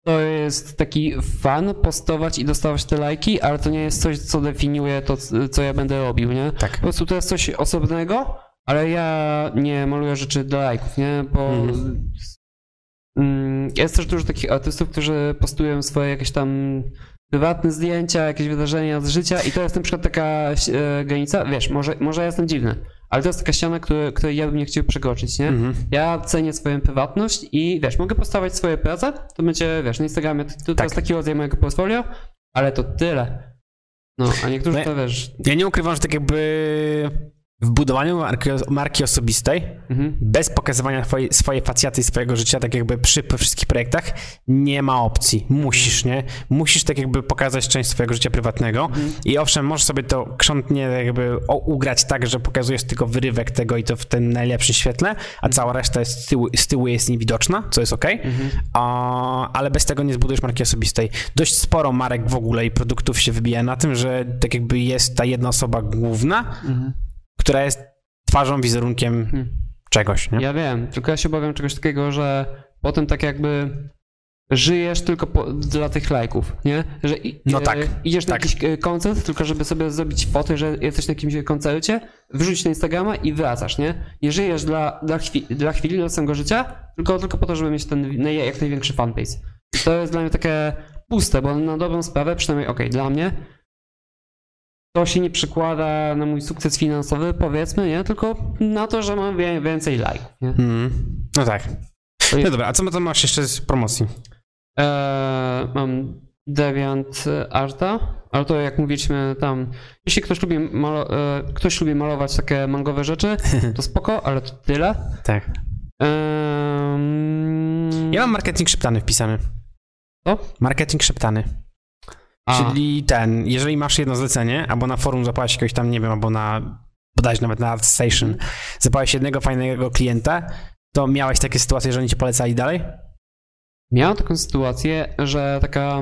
to jest taki fan postować i dostawać te lajki, ale to nie jest coś, co definiuje to, co ja będę robił, nie? Tak. Po prostu to jest coś osobnego, ale ja nie maluję rzeczy dla lajków, nie? Bo Mhm. mm, jest też dużo takich artystów, którzy postują swoje jakieś tam prywatne zdjęcia, jakieś wydarzenia z życia i to jest na przykład taka e, granica, wiesz, może, może ja jestem dziwny, ale to jest taka ściana, której, której ja bym nie chciał przekroczyć, nie? Mhm. Ja cenię swoją prywatność i wiesz, mogę postawiać swoje prace, to będzie, wiesz, na Instagramie, to, to Tak. jest taki rodzaj mojego portfolio, ale to tyle. No, a niektórzy No, to wiesz, Ja nie ukrywam, że tak jakby w budowaniu marki, marki osobistej, mhm. bez pokazywania twojej, swojej facjaty i swojego życia, tak jakby przy wszystkich projektach, nie ma opcji. Musisz, nie? Musisz tak jakby pokazać część swojego życia prywatnego i owszem, możesz sobie to krzątnie jakby ugrać tak, że pokazujesz tylko wyrywek tego i to w tym najlepszym świetle, a cała reszta jest z tyłu, z tyłu jest niewidoczna, co jest ok, a, ale bez tego nie zbudujesz marki osobistej. Dość sporo marek w ogóle i produktów się wybija na tym, że tak jakby jest ta jedna osoba główna, Mhm. Która jest twarzą, wizerunkiem Mhm. czegoś, nie? Ja wiem, tylko ja się obawiam czegoś takiego, że potem tak jakby żyjesz tylko po, dla tych lajków, nie? Że i, No e, tak, idziesz na tak. jakiś e, koncert, tylko żeby sobie zrobić fotę, że jesteś na jakimś koncercie, wrzucić na Instagrama i wracasz, nie? Nie żyjesz dla, dla, chwili, dla chwili, dla swojego życia, tylko, tylko po to, żeby mieć ten jak największy fanbase. To jest dla mnie takie puste, bo na dobrą sprawę, przynajmniej okej, dla mnie, to się nie przekłada na mój sukces finansowy, powiedzmy, nie? Tylko na to, że mam więcej lajków, nie? Mm. No tak. No dobra, a co tam masz jeszcze z promocji? Eee, mam Deviant Arta, ale to jak mówiliśmy tam, jeśli ktoś lubi, malo, e, ktoś lubi malować takie mangowe rzeczy, to spoko, ale to tyle. Tak. Eee, Ja mam marketing szeptany wpisany. Co? Marketing szeptany. A, Czyli ten, jeżeli masz jedno zlecenie, albo na forum zapłacić jakiegoś tam, nie wiem, albo na bodajże nawet na ArtStation, zapałeś jednego fajnego klienta, to miałeś takie sytuacje, że oni cię polecali dalej? Miałem taką sytuację, że taka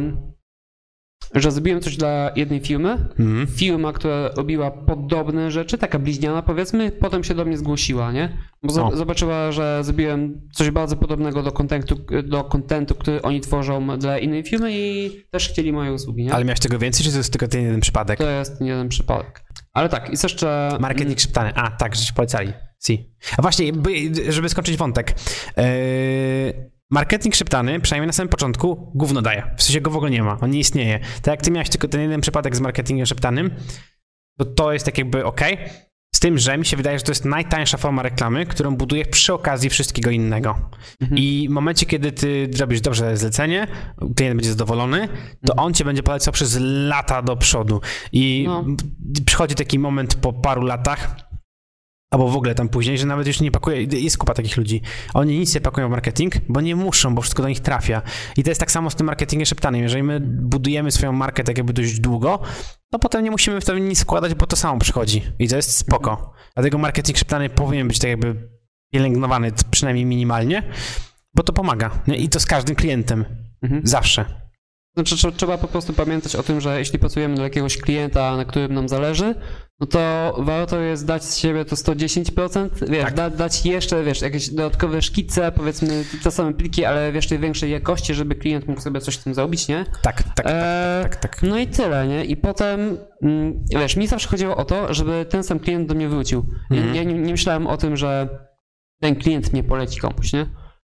że zrobiłem coś dla jednej firmy, Mhm. firma, która robiła podobne rzeczy, taka bliźniana powiedzmy, potem się do mnie zgłosiła, nie? Bo O. zobaczyła, że zrobiłem coś bardzo podobnego do kontentu, do kontentu, który oni tworzą dla innej firmy i też chcieli moje usługi, nie? Ale miałeś tego więcej, czy to jest tylko ten jeden przypadek? To jest jeden przypadek. Ale tak, jest jeszcze... Marketing szeptany. A, tak, że ci polecali. Si. A właśnie, by- żeby skończyć wątek. Yy, marketing szeptany, przynajmniej na samym początku, gówno daje. W sensie go w ogóle nie ma, on nie istnieje. Tak jak ty miałeś tylko ten jeden przypadek z marketingiem szeptanym, to to jest tak jakby ok. Z tym, że mi się wydaje, że to jest najtańsza forma reklamy, którą budujesz przy okazji wszystkiego innego. Mhm. I w momencie, kiedy ty zrobisz dobrze zlecenie, klient będzie zadowolony, to on cię będzie polecał przez lata do przodu. I No. przychodzi taki moment po paru latach, albo w ogóle tam później, że nawet już nie pakuje, jest kupa takich ludzi. Oni nic nie pakują w marketing, bo nie muszą, bo wszystko do nich trafia. I to jest tak samo z tym marketingiem szeptanym. Jeżeli my budujemy swoją markę tak jakby dość długo, to potem nie musimy w to nic wkładać, bo to samo przychodzi. I to jest spoko. Dlatego marketing szeptany powinien być tak jakby pielęgnowany przynajmniej minimalnie, bo to pomaga. Nie? I to z każdym klientem. Mhm. Zawsze. Znaczy, trze- trzeba po prostu pamiętać o tym, że jeśli pracujemy dla jakiegoś klienta, na którym nam zależy, no to warto jest dać z siebie to 110%, wiesz, Tak. da, dać jeszcze, wiesz, jakieś dodatkowe szkice, powiedzmy te same pliki, ale wiesz, tej większej jakości, żeby klient mógł sobie coś z tym zrobić, nie? Tak, tak, Eee, tak, tak. No i tyle, nie? I potem, mm, wiesz, mi zawsze chodziło o to, żeby ten sam klient do mnie wrócił. Ja, Mhm. ja nie, nie myślałem o tym, że ten klient mnie poleci komuś, nie?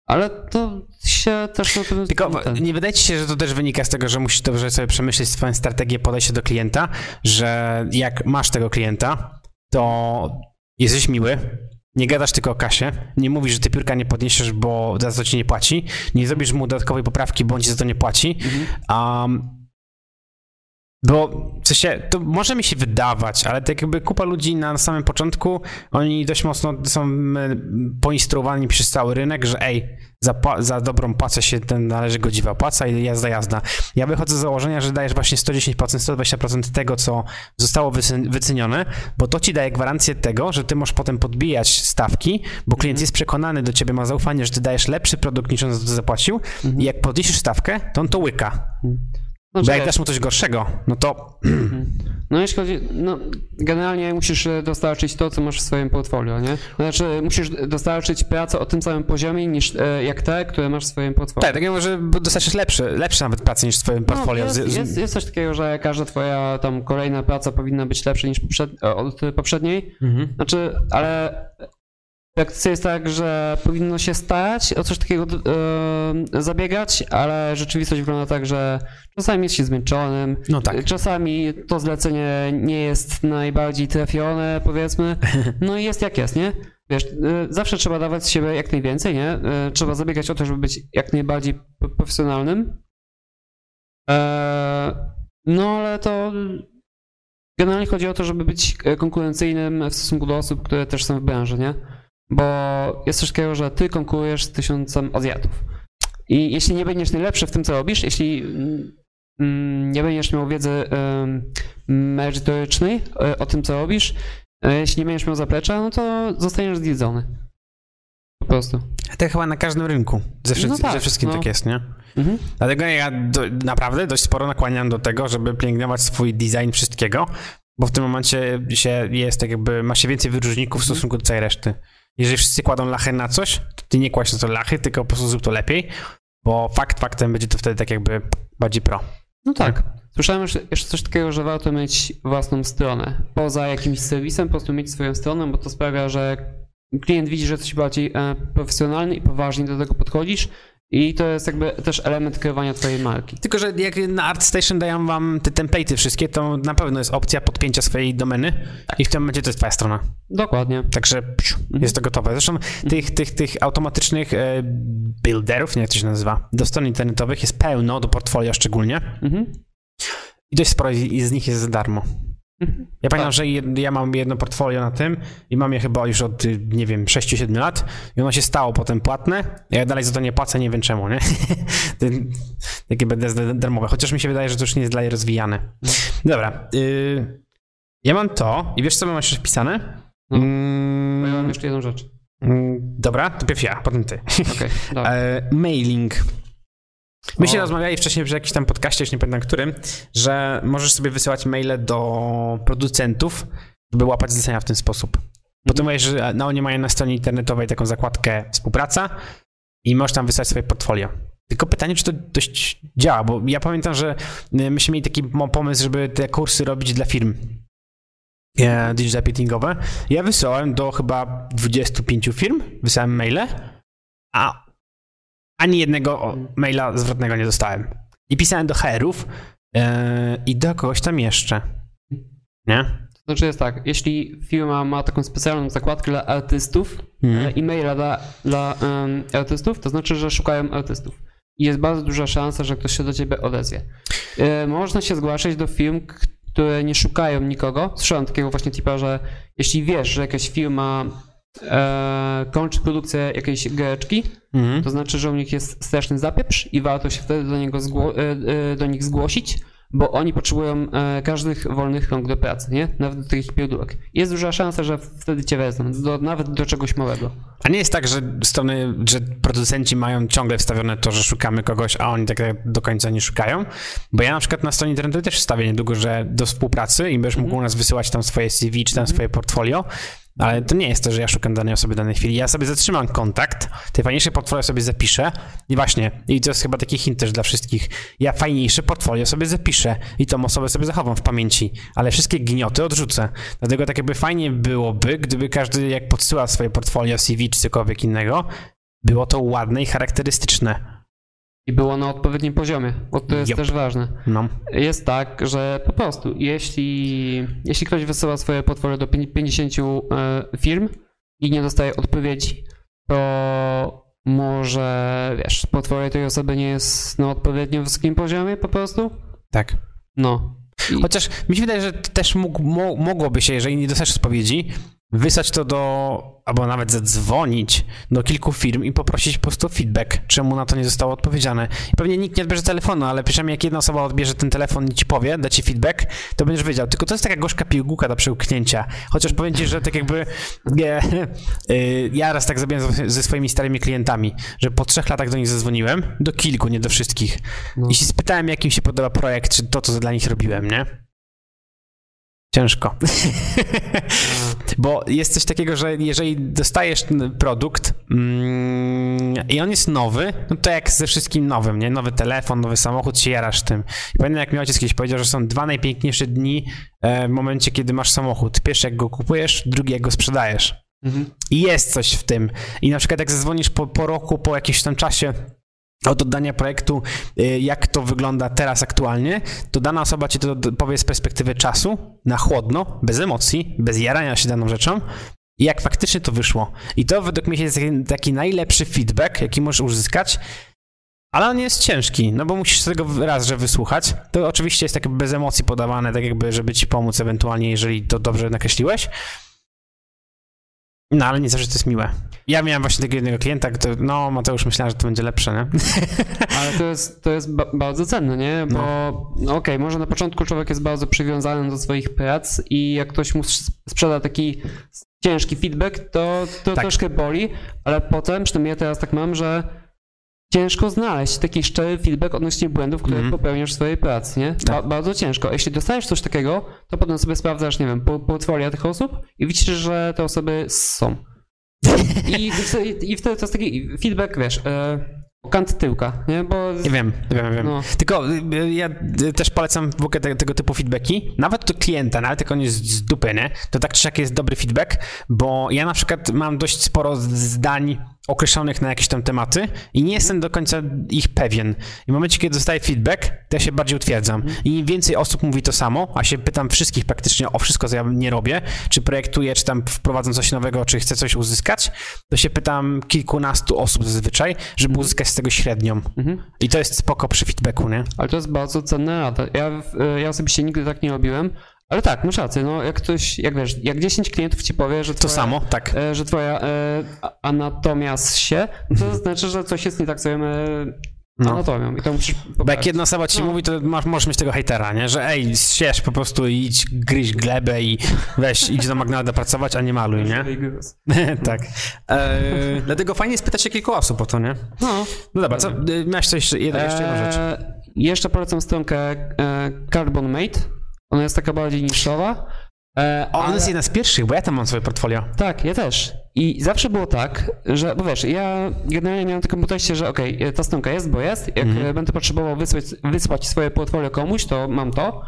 Ale to się też na tym... Tylko ten- nie wydaje ci się, że to też wynika z tego, że musisz dobrze sobie przemyśleć swoją strategię podejścia do klienta, że jak masz tego klienta, to jesteś miły, nie gadasz tylko o kasie, nie mówisz, że ty piórka nie podniesiesz, bo za to ci nie płaci, nie zrobisz mu dodatkowej poprawki, bo on ci za to nie płaci. Mhm. Um, bo w sensie, to może mi się wydawać, ale tak jakby kupa ludzi na samym początku, oni dość mocno są e, poinstruowani przez cały rynek, że ej, za, za dobrą płacę się ten należy godziwa płaca i jazda, jazda. Ja wychodzę z założenia, że dajesz właśnie 110%, 120% tego, co zostało wycen- wycenione, bo to ci daje gwarancję tego, że ty możesz potem podbijać stawki, bo klient jest przekonany do ciebie, ma zaufanie, że ty dajesz lepszy produkt niż on zapłacił i jak podniesiesz stawkę, to on to łyka. No, Bo jak czekaj. dasz mu coś gorszego, no to No jeśli chodzi, no generalnie musisz dostarczyć to, co masz w swoim portfolio, nie? Znaczy musisz dostarczyć pracę o tym samym poziomie niż e, jak te, które masz w swoim portfolio. tak, tak może dostać lepsze, lepsze nawet pracy niż w twoim portfolio. No, jest, jest, jest coś takiego, że każda twoja tam kolejna praca powinna być lepsza niż poprzed, od poprzedniej. Mhm. Znaczy, ale praktyce jest tak, że powinno się starać o coś takiego e, zabiegać, ale rzeczywistość wygląda tak, że czasami jest się zmęczonym, No tak. czasami to zlecenie nie jest najbardziej trafione, powiedzmy, no i jest jak jest, nie? Wiesz, e, zawsze trzeba dawać z siebie jak najwięcej, nie? E, Trzeba zabiegać o to, żeby być jak najbardziej profesjonalnym. No ale to generalnie chodzi o to, żeby być konkurencyjnym w stosunku do osób, które też są w branży, nie? Bo jest coś takiego, że ty konkurujesz z tysiącem Azjatów. I jeśli nie będziesz najlepszy w tym, co robisz, jeśli mm, mm, nie będziesz miał wiedzy merytorycznej e, o tym, co robisz, e, jeśli nie będziesz miał zaplecza, no to zostaniesz zjedzony. Po prostu. To chyba na każdym rynku. Ze, wszy- No tak, ze wszystkim no. tak jest, nie? Mhm. Dlatego ja do, naprawdę dość sporo nakłaniam do tego, żeby pielęgnować swój design wszystkiego, bo w tym momencie się jest tak jakby, ma się więcej wyróżników w stosunku do całej reszty. Jeżeli wszyscy kładą lachę na coś, to ty nie kładź na to lachy, tylko po prostu zrób to lepiej, bo fakt faktem będzie to wtedy tak jakby bardziej pro. No tak. Słyszałem już jeszcze coś takiego, że warto mieć własną stronę. Poza jakimś serwisem, po prostu mieć swoją stronę, bo to sprawia, że klient widzi, że jesteś bardziej e, profesjonalny i poważnie do tego podchodzisz. I to jest jakby też element kreowania twojej marki. Tylko, że jak na ArtStation dają wam te template'y wszystkie, to na pewno jest opcja podpięcia swojej domeny i w tym momencie to jest twoja strona. Dokładnie. Także psiu, jest to gotowe. Zresztą tych, tych, tych automatycznych e, builderów, nie jak to się nazywa, do stron internetowych jest pełno, do portfolio szczególnie. Mhm. I dość sporo z nich jest za darmo. Mhm. Ja pamiętam, Tak. że jed, ja mam jedno portfolio na tym i mam je chyba już od, y, nie wiem, 6-7 lat i ono się stało potem płatne. Ja dalej za to nie płacę, nie wiem czemu, nie? Takie będę z- darmowe, chociaż mi się wydaje, że to już nie jest dalej rozwijane. Dobra. Y, ja mam to i wiesz, co mam jeszcze wpisane? No. Mm, ja mam jeszcze jedną rzecz. mm, dobra, to pierw ja, potem ty. Dobra. E, mailing. Myśmy O. rozmawiali wcześniej przy jakimś tam podcaście, już nie pamiętam którym, że możesz sobie wysyłać maile do producentów, by łapać zlecenia w ten sposób. Bo ty mówisz, że no, oni mają na stronie internetowej taką zakładkę współpraca i możesz tam wysłać swoje portfolio. Tylko pytanie, czy to dość działa, bo ja pamiętam, że y, myśmy mieli taki pomysł, żeby te kursy robić dla firm e, digital marketingowe. Ja wysłałem do chyba 25 firm, wysłałem maile, a ani jednego maila zwrotnego nie dostałem. I pisałem do HR-ów e, i do kogoś tam jeszcze. Nie? To znaczy jest tak, jeśli firma ma taką specjalną zakładkę dla artystów, e, e-maila dla, dla em, artystów, to znaczy, że szukają artystów. I jest bardzo duża szansa, że ktoś się do ciebie odezwie. E, można się zgłaszać do firm, które nie szukają nikogo. Słyszałem takiego właśnie typa, że jeśli wiesz, że jakaś firma e, kończy produkcję jakiejś giereczki, Mhm. to znaczy, że u nich jest straszny zapieprz i warto się wtedy do, niego zgło- e, e, do nich zgłosić, bo oni potrzebują e, każdych wolnych rąk do pracy, nie? Nawet do takich pierdółek. Jest duża szansa, że wtedy cię wezmą, do, nawet do czegoś małego. A nie jest tak, że strony, że producenci mają ciągle wstawione to, że szukamy kogoś, a oni tak do końca nie szukają? Bo ja na przykład na stronie internetowej też wstawię niedługo, że do współpracy i będziesz mógł u nas wysyłać tam swoje CV czy tam swoje portfolio, ale to nie jest to, że ja szukam danej osoby w danej chwili. Ja sobie zatrzymam kontakt, te fajniejsze portfolio sobie zapiszę i właśnie, i to jest chyba taki hint też dla wszystkich, ja fajniejsze portfolio sobie zapiszę i tą osobę sobie zachowam w pamięci, ale wszystkie gnioty odrzucę. Dlatego tak jakby fajnie byłoby, gdyby każdy jak podsyła swoje portfolio, CV czy cokolwiek innego, było to ładne i charakterystyczne. I było na odpowiednim poziomie, bo to jest Jop. też ważne. No. Jest tak, że po prostu, jeśli, jeśli ktoś wysyła swoje portfolio do pię- 50 e, firm i nie dostaje odpowiedzi, to może, wiesz, portfolio tej osoby nie jest na odpowiednio wysokim poziomie po prostu? Tak. No. I, Chociaż mi się wydaje, że też mógł, mo, mogłoby się, jeżeli nie dostajesz odpowiedzi, wysłać to do, albo nawet zadzwonić do kilku firm i poprosić po prostu o feedback, czemu na to nie zostało odpowiedziane. I pewnie nikt nie odbierze telefonu, ale przynajmniej jak jedna osoba odbierze ten telefon i ci powie, da ci feedback, to będziesz wiedział. Tylko to jest taka gorzka pigułka do przełknięcia. Chociaż powiem ci, że tak jakby nie, y, ja raz tak zrobiłem ze- ze swoimi starymi klientami, że po trzech latach do nich zadzwoniłem, do kilku, nie do wszystkich. No. I się spytałem, jak im się podoba projekt, czy to, co dla nich robiłem, nie? Ciężko. Bo jest coś takiego, że jeżeli dostajesz produkt mm, i on jest nowy, no to jak ze wszystkim nowym, nie? Nowy telefon, nowy samochód, się jarasz tym. I pamiętam, jak mi ojciec kiedyś powiedział, że są dwa najpiękniejsze dni e, w momencie, kiedy masz samochód. Pierwszy, jak go kupujesz, drugi, jak go sprzedajesz. mhm. I jest coś w tym. I na przykład jak zadzwonisz po, po roku, po jakimś tam czasie od oddania projektu, y, jak to wygląda teraz aktualnie, to dana osoba ci to powie z perspektywy czasu, na chłodno, bez emocji, bez jarania się daną rzeczą, i jak faktycznie to wyszło. I to według mnie jest taki, taki najlepszy feedback, jaki możesz uzyskać, ale on jest ciężki, no bo musisz tego raz, że wysłuchać. To oczywiście jest tak bez emocji podawane, tak jakby, żeby ci pomóc ewentualnie, jeżeli to dobrze nakreśliłeś. No, ale nie zawsze to jest miłe. Ja miałem właśnie takiego jednego klienta, który, no, Mateusz, myślałem, że to będzie lepsze, nie? Ale to jest, to jest ba- bardzo cenne, nie? Bo no. okej, może na początku człowiek jest bardzo przywiązany do swoich prac i jak ktoś mu sprzeda taki ciężki feedback, to, to Tak. troszkę boli, ale potem, przynajmniej ja teraz tak mam, że ciężko znaleźć taki szczery feedback odnośnie błędów, które Mhm. popełniasz w swojej pracy, nie? Ba- Tak. bardzo ciężko. Jeśli dostajesz coś takiego, to potem sobie sprawdzasz, nie wiem, po- portfolio tych osób i widzisz, że te osoby są. I, i wtedy to jest taki feedback, wiesz, e, kant tyłka, nie? Bo Nie wiem, wiem, wiem. No. Tylko y, ja y, też polecam w ogóle te, tego typu feedbacki, nawet do klienta, nawet jak on jest z dupy, nie? to tak czy siak jest dobry feedback, bo ja na przykład mam dość sporo zdań określonych na jakieś tam tematy i nie jestem do końca ich pewien. I w momencie, kiedy dostaję feedback, to ja się bardziej utwierdzam. I im więcej osób mówi to samo, a się pytam wszystkich praktycznie o wszystko, co ja nie robię, czy projektuję, czy tam wprowadzam coś nowego, czy chcę coś uzyskać, to się pytam kilkunastu osób zazwyczaj, żeby uzyskać z tego średnią. Mhm. I to jest spoko przy feedbacku, nie? Ale to jest bardzo rada. Ja, w- ja osobiście nigdy tak nie robiłem, ale tak, masz rację, no jak ktoś, jak wiesz, jak 10 klientów ci powie, że To twoja, samo, tak. e, że twoja e, anatomia się, to znaczy, że coś jest nie tak z twoją e, No. anatomią i to musisz Bo jak jedna osoba ci No. mówi, to masz, możesz mieć tego hejtera, nie? Że ej, ścież po prostu i idź gryź glebę i weź, idź do McDonalda pracować, a nie maluj, nie? tak. E, dlatego fajnie jest pytać się kilku osób o to, nie? No. No dobra, co, y, miałeś coś, jeszcze, jedno, jeszcze jedną rzecz. Eee, jeszcze polecam stronkę e, Carbon Mate. Ona jest taka bardziej niszowa. E, O, ona ale- jest jedna z pierwszych, bo ja tam mam swoje portfolio. Tak, ja też. I zawsze było tak, że, bo wiesz, ja generalnie miałem taką podejście, że okej, ta stronka jest, bo jest, jak Mhm. e, będę potrzebował wysłać, wysłać swoje portfolio komuś, to mam to,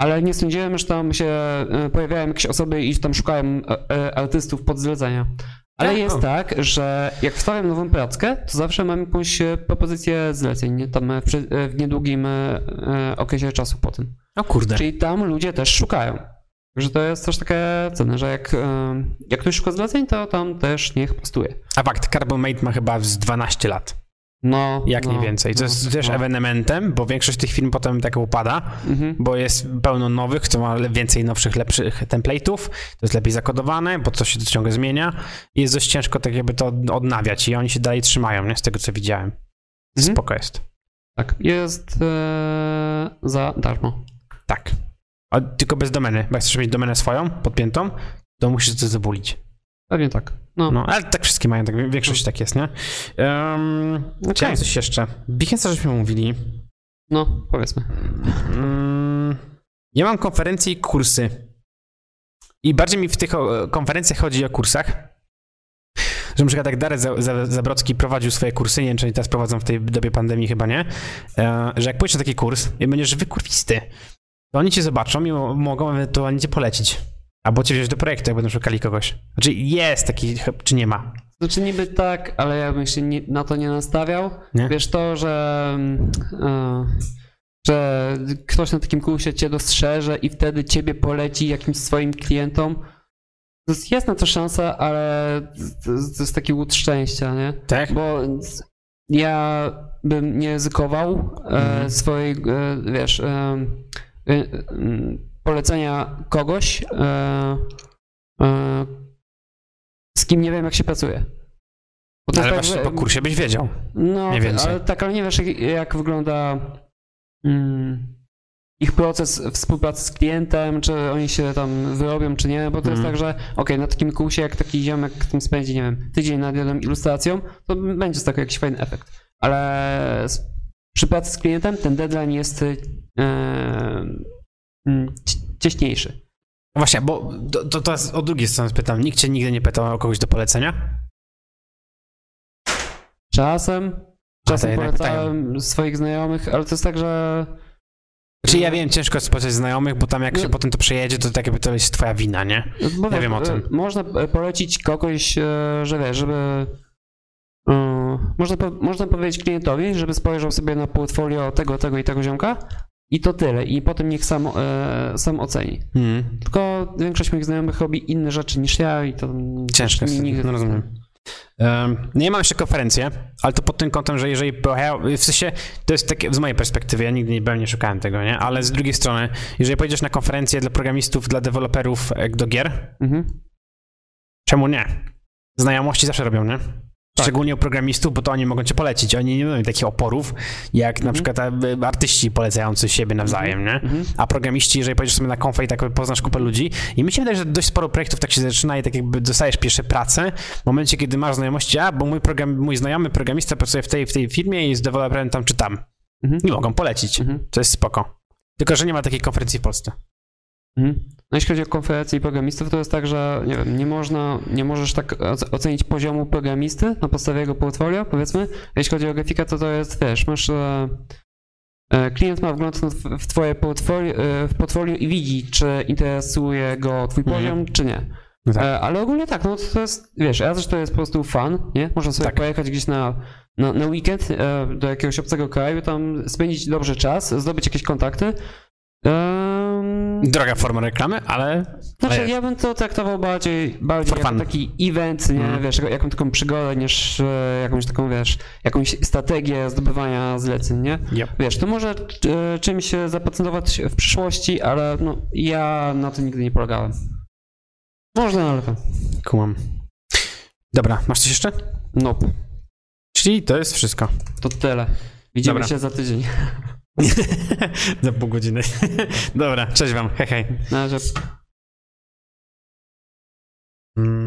ale nie sądziłem, że tam się e, pojawiają jakieś osoby i tam szukałem e, e, artystów pod zlecenia. Ale Tak? jest O. tak, że jak wstawiam nową prackę, to zawsze mam jakąś e, propozycję zleceń, nie? tam e, w, e, w niedługim e, e, okresie czasu po tym. O kurde. Czyli tam ludzie też szukają. Także to jest też takie cenne, że jak, jak ktoś szuka zleceń, to tam też niech postuje. A fakt, Carbon Mate ma chyba z 12 lat, No. jak no, nie więcej. To no, jest też no. ewenementem, bo większość tych firm potem tak upada, Mhm. bo jest pełno nowych, kto ma więcej nowszych, lepszych template'ów, to jest lepiej zakodowane, bo to się to ciągle zmienia i jest dość ciężko tak jakby to odnawiać i oni się dalej trzymają, nie? Z tego co widziałem. Mhm. Spoko jest. Tak, jest e, za darmo. Tak. A tylko bez domeny, bo jak chcesz mieć domenę swoją, podpiętą, to musisz to zabulić. Pewnie tak. No. No, ale tak wszystkie mają, tak, większość tak jest, nie? Um, Chciałem coś jeszcze. Behance żeśmy mówili. no, powiedzmy. Mm, ja mam konferencje i kursy. I bardziej mi w tych konferencjach chodzi o kursach. Że na przykład jak Darek Za- Za- Zabrocki prowadził swoje kursy, nie wiem, czy oni teraz prowadzą w tej dobie pandemii, chyba nie, e, że jak pójdziesz na taki kurs i będziesz wykurwisty, to oni cię zobaczą i mo- mogą ewentualnie cię polecić. Albo cię wziąć do projektu, jak będą szukali kogoś. Znaczy jest taki, czy nie ma. Znaczy niby tak, ale ja bym się nie, na to nie nastawiał. Nie? Wiesz to, że, e, że ktoś na takim kursie cię dostrzeże i wtedy ciebie poleci jakimś swoim klientom. To jest, na to szansa, ale to, jest taki łód szczęścia, nie? Tak? Bo ja bym nie ryzykował e, Mhm. swojej, e, wiesz, polecenia kogoś, e, e, z kim nie wiem, jak się pracuje. Ale jest właśnie po kursie byś wiedział. no, mniej więcej. ale tak, ale nie wiesz, jak, wygląda mm, ich proces współpracy z klientem, czy oni się tam wyrobią, czy nie, bo to jest Mhm. tak, że okej, na takim kursie, jak taki ziomek tym spędzi, nie wiem, tydzień nad jedną ilustracją, to będzie z tego jakiś fajny efekt. Ale z, przy pracy z klientem ten deadline jest e, mm, ci- cieśniejszy. Właśnie, bo to, to teraz od drugiej strony pytam. Nikt cię nigdy nie pytał o kogoś do polecenia? Czasem, czasem polecałem swoich znajomych, ale to jest tak, że Znaczy ja wiem, ciężko jest spotkać znajomych, bo tam jak się No. potem to przejedzie, to tak jakby to jest twoja wina, nie? Bo Ja wiem o e, tym. Można e, polecić kogoś, e, że wiesz, żeby. E, Można, można powiedzieć klientowi, żeby spojrzał sobie na portfolio tego, tego i tego ziomka i to tyle. I potem niech sam, e, sam oceni. Hmm. Tylko większość moich znajomych robi inne rzeczy niż ja i to. Ciężko mi jest, nigdy no rozumiem. Um, no ja mam jeszcze konferencję, ale to pod tym kątem, że jeżeli w sensie, to jest takie z mojej perspektywy, ja nigdy nie byłem, nie szukałem tego, nie? Ale z drugiej strony, jeżeli pojedziesz na konferencję dla programistów, dla deweloperów e, do gier, Mhm. czemu nie? Znajomości zawsze robią, nie? Szczególnie u programistów, bo to oni mogą cię polecić. Oni nie mają takich oporów, jak na Mhm. przykład e, artyści polecający siebie nawzajem, nie? Mhm. A programiści, jeżeli pojedziesz sobie na konfę i tak poznasz kupę ludzi i mi się wydaje, że dość sporo projektów tak się zaczyna i tak jakby dostajesz pierwsze pracę w momencie, kiedy masz znajomości, a bo mój, program, mój znajomy programista pracuje w tej, w tej firmie i jest deweloperem tam czy tam. Mhm. I mogą polecić. Mhm. To jest spoko. Tylko, że nie ma takiej konferencji w Polsce. Mhm. No jeśli chodzi o konferencje i programistów, to jest tak, że nie wiem, nie można, nie możesz tak oce- ocenić poziomu programisty na podstawie jego portfolio, powiedzmy. Jeśli chodzi o grafika, to to jest, wiesz, masz e, e, klient ma wgląd w twoje portfolio, e, w portfolio i widzi, czy interesuje go twój Mhm. poziom, czy nie. No tak. E, ale ogólnie tak, no to jest, wiesz, raz, że to jest po prostu fan, nie? Można sobie Tak. pojechać gdzieś na, na, na weekend e, do jakiegoś obcego kraju, tam spędzić dobrze czas, zdobyć jakieś kontakty. Em, Droga forma reklamy, ale... znaczy, ale ja bym to traktował bardziej, bardziej jako taki event, nie, Mhm. wiesz, jako- jaką taką przygodę, niż e, jakąś taką, wiesz, jakąś strategię zdobywania zleceń, nie? Yep. Wiesz, to może e, czymś się zapatentować w przyszłości, ale no, ja na to nigdy nie polegałem. Można, ale to... Kumam. Dobra, masz coś jeszcze? Nope. Czyli to jest wszystko. To tyle. Widzimy Dobra. się za tydzień. Za pół godziny. Dobra, cześć wam. Hej, hej. Na razie. Mm.